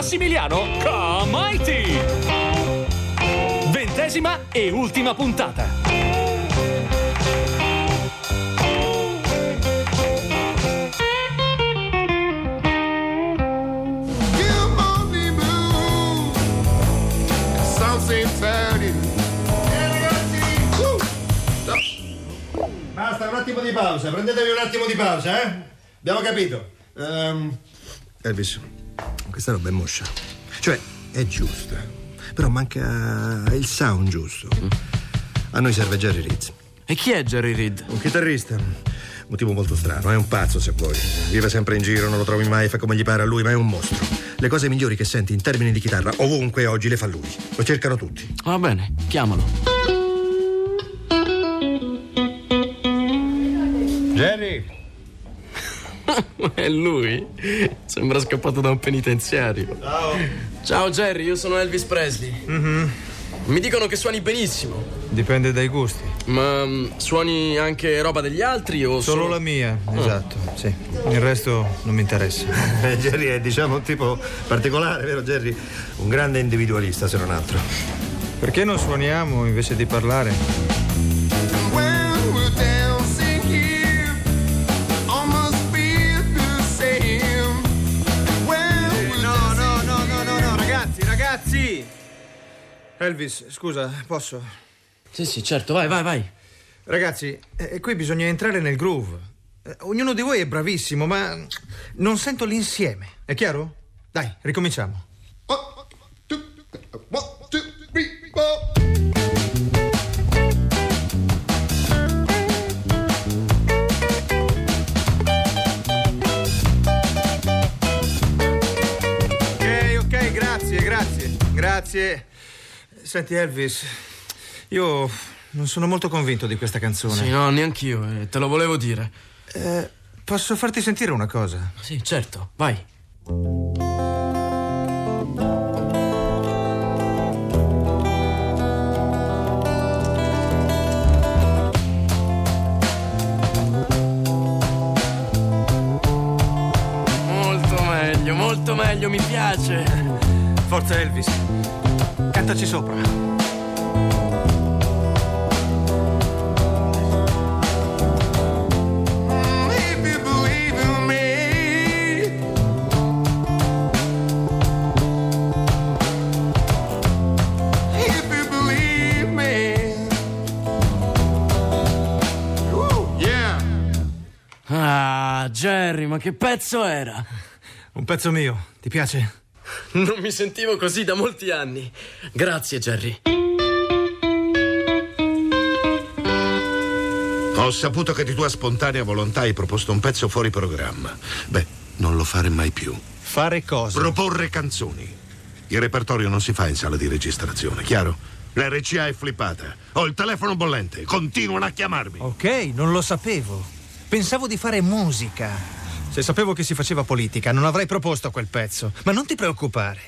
Massimiliano Comaiti. Ventesima e ultima puntata. Basta, un attimo di pausa, prendetevi un attimo di pausa, eh? Abbiamo capito. Ehm, Elvis, questa roba è moscia. Cioè, è giusta, però manca il sound giusto. A noi serve Jerry Reed. E chi è Jerry Reed? Un chitarrista. Un tipo molto strano, è un pazzo se vuoi. Vive sempre in giro, non lo trovi mai, fa come gli pare a lui, ma è un mostro. Le cose migliori che senti in termini di chitarra, ovunque oggi le fa lui. Lo cercano tutti. Va bene, chiamalo. è lui? Sembra scappato da un penitenziario. Ciao! Ciao Jerry, io sono Elvis Presley. Mi dicono che suoni benissimo. Dipende dai gusti. Ma mm, suoni anche roba degli altri o Solo la mia, esatto, sì. Il resto non mi interessa. Eh, Jerry è, diciamo, un tipo particolare, vero Jerry? Un grande individualista, se non altro. Perché non suoniamo invece di parlare? Elvis, scusa, posso? Sì, sì, certo, vai, vai, vai. Ragazzi, eh, qui bisogna entrare nel groove. Eh, ognuno di voi è bravissimo, ma non sento l'insieme. È chiaro? Dai, ricominciamo. Ok, ok, grazie, grazie, grazie. Senti, Elvis, io non sono molto convinto di questa canzone. Sì, no, neanch'io, eh, te lo volevo dire. Eh, posso farti sentire una cosa? Sì, certo, vai. Molto meglio, molto meglio, mi piace. Forza, Elvis. Cantaci sopra. Ah, Jerry, ma che pezzo era? Un pezzo mio, ti piace? Non mi sentivo così da molti anni. Grazie, Jerry. Ho saputo che di tua spontanea volontà hai proposto un pezzo fuori programma. Beh, non lo fare mai più. Fare cosa? Proporre canzoni. Il repertorio non si fa in sala di registrazione, chiaro? L'RCA è flippata. Ho il telefono bollente. Continuano a chiamarmi. ok, non lo sapevo. Pensavo di fare musica. Se sapevo che si faceva politica, non avrei proposto quel pezzo. Ma non ti preoccupare,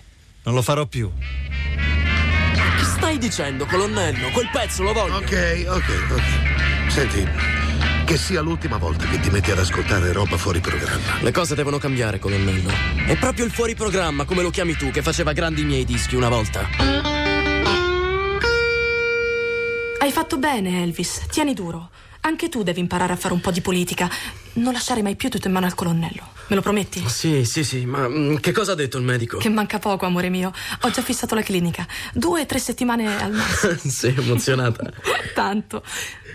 non lo farò più. Che stai dicendo, colonnello? Quel pezzo lo voglio. Ok, ok, ok. Senti, che sia l'ultima volta che ti metti ad ascoltare roba fuori programma. Le cose devono cambiare, colonnello. È proprio il fuori programma, come lo chiami tu, che faceva grandi i miei dischi una volta. Hai fatto bene, Elvis. Tieni duro. Anche tu devi imparare a fare un po' di politica. Non lasciare mai più tutto in mano al colonnello. Me lo prometti? Sì, sì, sì, ma mm, che cosa ha detto il medico? Che manca poco, amore mio. Ho già fissato la clinica. Due o tre settimane al massimo. Sei emozionata. Tanto.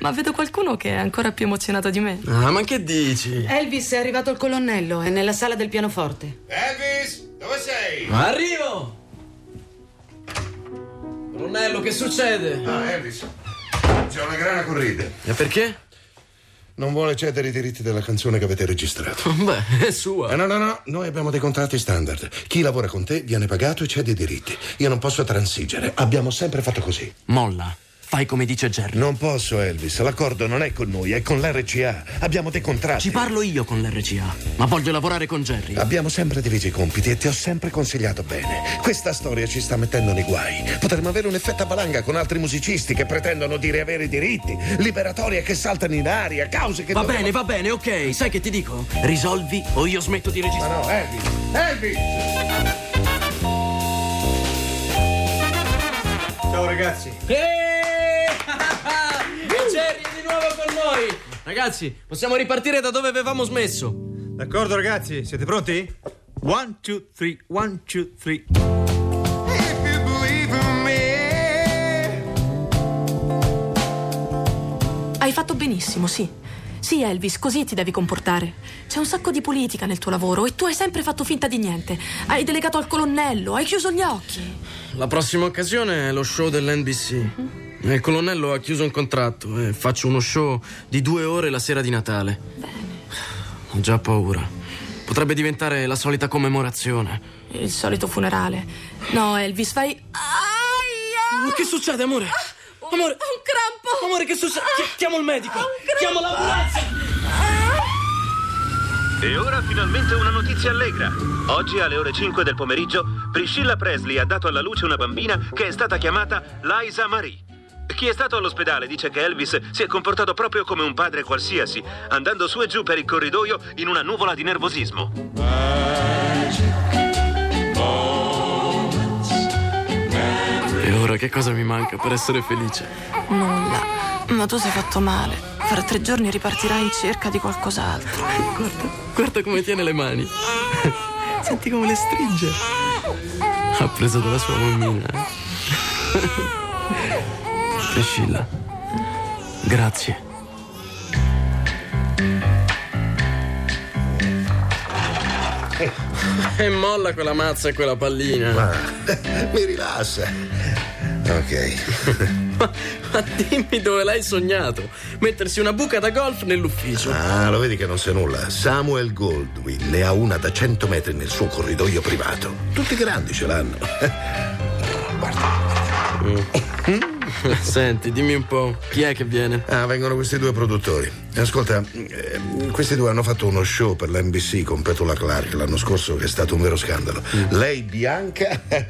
Ma vedo qualcuno che è ancora più emozionato di me. Ah, ma che dici? Elvis è arrivato il colonnello, è nella sala del pianoforte. Elvis, dove sei? Arrivo! Colonnello, che succede? Ah, Elvis. C'è una grana corride. E perché? Non vuole cedere i diritti della canzone che avete registrato. Beh, è sua. Eh, no, no, no, noi abbiamo dei contratti standard. Chi lavora con te viene pagato e cede i diritti. Io non posso transigere. Abbiamo sempre fatto così. Molla. Fai come dice Jerry. Non posso, Elvis. L'accordo non è con noi, è con l'RCA. Abbiamo dei contratti. Ci parlo io con l'RCA, ma voglio lavorare con Jerry. Abbiamo sempre diviso i compiti e ti ho sempre consigliato bene. Questa storia ci sta mettendo nei guai. Potremmo avere un effetto a valanga con altri musicisti che pretendono di riavere i diritti, liberatorie che saltano in aria, cause che Va dobbiamo- bene, va bene, ok. Sai che ti dico? Risolvi o io smetto di Ma registrare. no, Elvis, Elvis! Ciao ragazzi. Eeeh! Jerry è di nuovo con noi! Ragazzi, possiamo ripartire da dove avevamo smesso. D'accordo ragazzi, siete pronti? One, two, three, one, two, three. Hai fatto benissimo, sì. Sì, Elvis, così ti devi comportare. C'è un sacco di politica nel tuo lavoro e tu hai sempre fatto finta di niente. Hai delegato al colonnello, hai chiuso gli occhi. La prossima occasione è lo show dell'NBC. Il colonnello ha chiuso un contratto e faccio uno show di due ore la sera di Natale. Bene. Ho già paura. Potrebbe diventare la solita commemorazione. Il solito funerale. No, Elvis, fai. Aia! Ma che succede, amore? Amore, Un crampo! amore, che succede? Chi- Chiamo il medico! Un Chiamo l'ambulanza! E ora finalmente una notizia allegra. Oggi alle ore 5 del pomeriggio, Priscilla Presley ha dato alla luce una bambina che è stata chiamata Liza Marie. Chi è stato all'ospedale dice che Elvis si è comportato proprio come un padre qualsiasi, andando su e giù per il corridoio in una nuvola di nervosismo. E ora che cosa mi manca per essere felice? Nulla. Ma tu sei fatto male. Fra tre giorni ripartirai in cerca di qualcos'altro. Guarda, guarda come tiene le mani. Senti come le stringe. Ha preso dalla sua mammina. Priscilla, grazie. E molla quella mazza e quella pallina. Ma mi rilassa. Ok. Ma, ma dimmi dove l'hai sognato? Mettersi una buca da golf nell'ufficio. Ah, lo vedi che non sa nulla. Samuel Goldwyn ne ha una da 100 metri nel suo corridoio privato. Tutti grandi ce l'hanno. Senti, dimmi un po', chi è che viene? Ah, vengono questi due produttori. Ascolta, eh, questi due hanno fatto uno show per l'NBC con Petula Clark l'anno scorso che è stato un vero scandalo. Lei, bianca,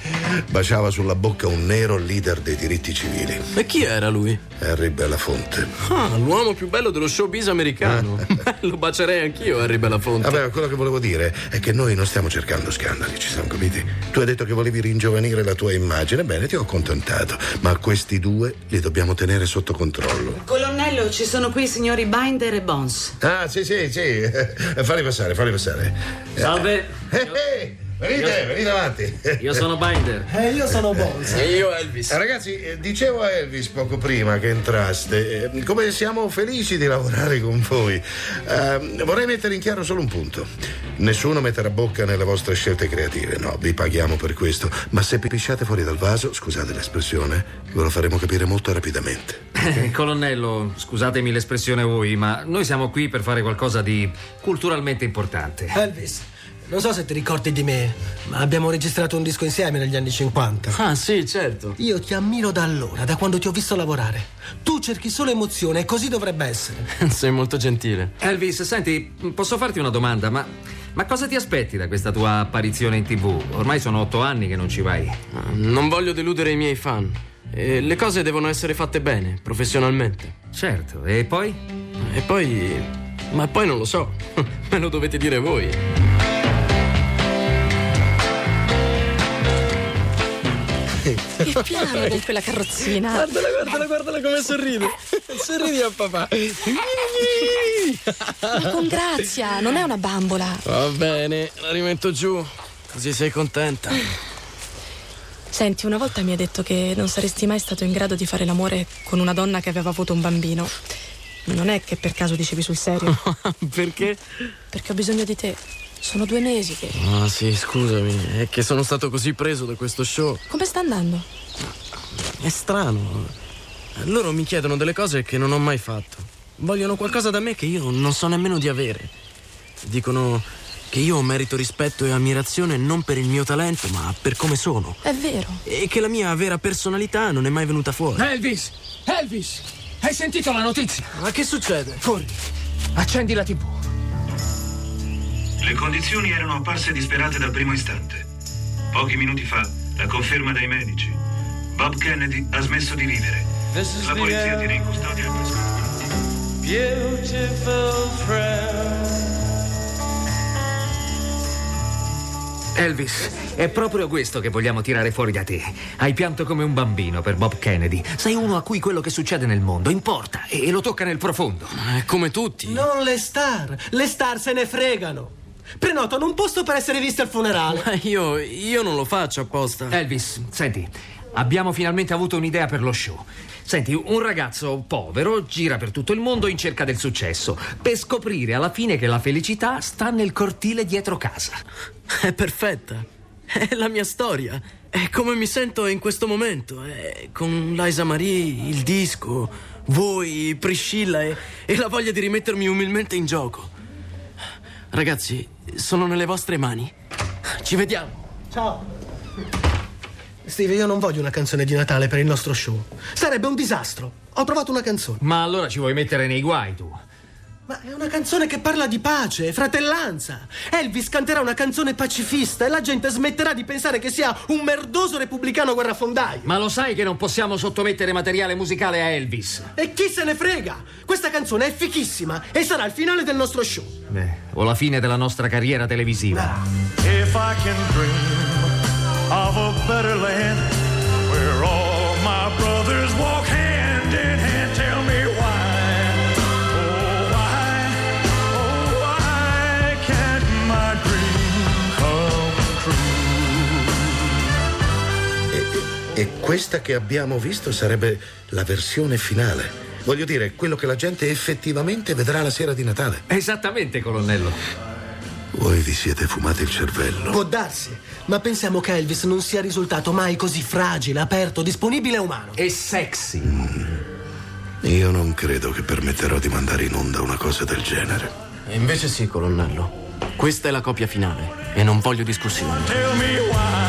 baciava sulla bocca un nero leader dei diritti civili. E chi era lui? Harry Belafonte. Ah, l'uomo più bello dello showbiz americano. Lo bacerei anch'io, Harry Belafonte. Vabbè, quello che volevo dire è che noi non stiamo cercando scandali, ci siamo capiti? Tu hai detto che volevi ringiovanire la tua immagine, bene, ti ho accontentato, ma questi due li dobbiamo tenere sotto controllo. Colonnello, ci sono qui i signori Binder e Bones. Ah, sì, sì, sì. Eh, Falli passare, falli passare. Salve, Eh, eh, venite, venite avanti. io sono Binder. E io sono Bones. E io Elvis. Eh, Ragazzi, eh, dicevo a Elvis poco prima che entraste, eh, come siamo felici di lavorare con voi. Eh, vorrei mettere in chiaro solo un punto. Nessuno metterà bocca nelle vostre scelte creative, no, vi paghiamo per questo. Ma se pipisciate fuori dal vaso, scusate l'espressione, ve lo faremo capire molto rapidamente. Eh, Colonnello, scusatemi l'espressione voi, ma noi siamo qui per fare qualcosa di culturalmente importante. Elvis, non so se ti ricordi di me, ma abbiamo registrato un disco insieme negli anni 50. Ah, sì, certo. Io ti ammiro da allora, da quando ti ho visto lavorare. Tu cerchi solo emozione e così dovrebbe essere. Sei molto gentile. Elvis, senti, posso farti una domanda, ma, ma cosa ti aspetti da questa tua apparizione in tv? Ormai sono otto anni che non ci vai. Ah, Non voglio deludere i miei fan. E le cose devono essere fatte bene, professionalmente. Certo, e poi? E poi. Ma poi non lo so. Me lo dovete dire voi. Piano con quella carrozzina. Guardala, guardala, guardala come sorride. Sorridi a papà. Ma con grazia, non è una bambola. Va bene, la rimetto giù. Così sei contenta. Senti, una volta mi hai detto che non saresti mai stato in grado di fare l'amore con una donna che aveva avuto un bambino. Non è che per caso dicevi sul serio? Perché? Perché ho bisogno di te. Sono due mesi che. Ah, sì, scusami. È che sono stato così preso da questo show. Come sta andando? È strano. Loro mi chiedono delle cose che non ho mai fatto. Vogliono qualcosa da me che io non so nemmeno di avere. Dicono che io merito rispetto e ammirazione non per il mio talento, ma per come sono. È vero. E che la mia vera personalità non è mai venuta fuori. Elvis! Elvis! Hai sentito la notizia? Ma che succede? Corri, accendi la TV. Le condizioni erano apparse disperate dal primo istante. Pochi minuti fa, la conferma dai medici. Bob Kennedy ha smesso di vivere. La polizia tiene in custodia il friend. Elvis, è proprio questo che vogliamo tirare fuori da te. Hai pianto come un bambino per Bob Kennedy. Sei uno a cui quello che succede nel mondo importa e lo tocca nel profondo. Ma è come tutti. Non le star. Le star se ne fregano. Prenotano un posto per essere viste al funerale. Ma io, io non lo faccio apposta. Elvis, senti, abbiamo finalmente avuto un'idea per lo show. Senti, un ragazzo povero gira per tutto il mondo in cerca del successo, per scoprire alla fine che la felicità sta nel cortile dietro casa. È perfetta. È la mia storia. È come mi sento in questo momento. È con Liza Marie, il disco, voi, Priscilla e, e la voglia di rimettermi umilmente in gioco. Ragazzi, sono nelle vostre mani. Ci vediamo. Ciao. Steve, io non voglio una canzone di Natale per il nostro show. Sarebbe un disastro. Ho trovato una canzone. Ma allora ci vuoi mettere nei guai tu? Ma è una canzone che parla di pace, fratellanza. Elvis canterà una canzone pacifista e la gente smetterà di pensare che sia un merdoso repubblicano guerrafondaio. Ma lo sai che non possiamo sottomettere materiale musicale a Elvis? E chi se ne frega? Questa canzone è fichissima e sarà il finale del nostro show. Beh, o la fine della nostra carriera televisiva. If I can dream of a better land where all my brothers walk hand in hand, tell me why. Oh, why, oh, why can't my dream come true? E questa che abbiamo visto sarebbe la versione finale. Voglio dire, quello che la gente effettivamente vedrà la sera di Natale. Esattamente, colonnello. Voi vi siete fumati il cervello. Può darsi, ma pensiamo che Elvis non sia risultato mai così fragile, aperto, disponibile e umano. E sexy. Io non credo che permetterò di mandare in onda una cosa del genere. E invece sì, colonnello. Questa è la copia finale e non voglio discussioni. Tell me why.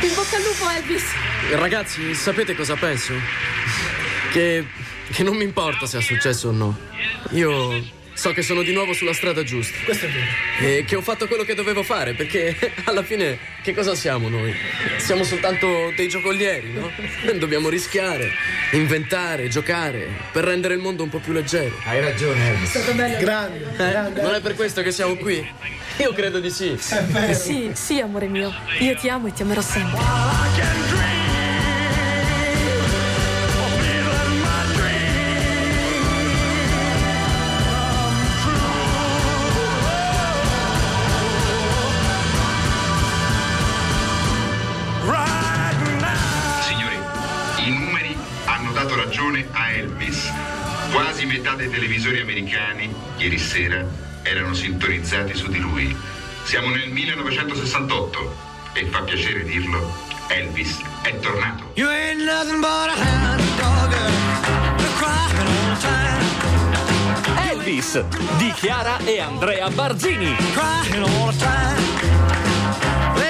In bocca al lupo, Elvis. Ragazzi, sapete cosa penso? Che, che non mi importa se è successo o no. Io so che sono di nuovo sulla strada giusta. Questo è vero. E che ho fatto quello che dovevo fare, perché alla fine che cosa siamo noi? Siamo soltanto dei giocolieri, no? Dobbiamo rischiare, inventare, giocare, per rendere il mondo un po' più leggero. Hai ragione, Elvis. È stato bello. Grande, grande. Non è per questo che siamo qui? Io credo di sì. È vero. Sì, sì, amore mio. Io ti amo e ti amerò sempre. Metà dei televisori americani ieri sera erano sintonizzati su di lui. Siamo nel 1968 e fa piacere dirlo, Elvis è tornato. You ain't nothing but a hound dog, crying all the time. Elvis di Chiara e Andrea Barzini. Crying all the time.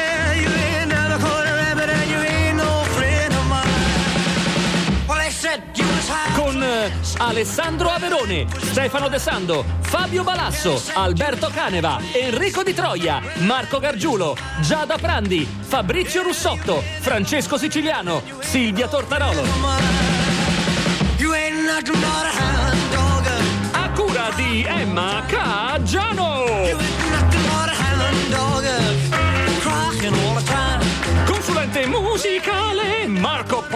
Alessandro Averone, Stefano De Sando, Fabio Balasso, Alberto Caneva, Enrico Di Troia, Marco Gargiulo, Giada Prandi, Fabrizio Russotto, Francesco Siciliano, Silvia Tortarolo. A cura di Emma Caggiano.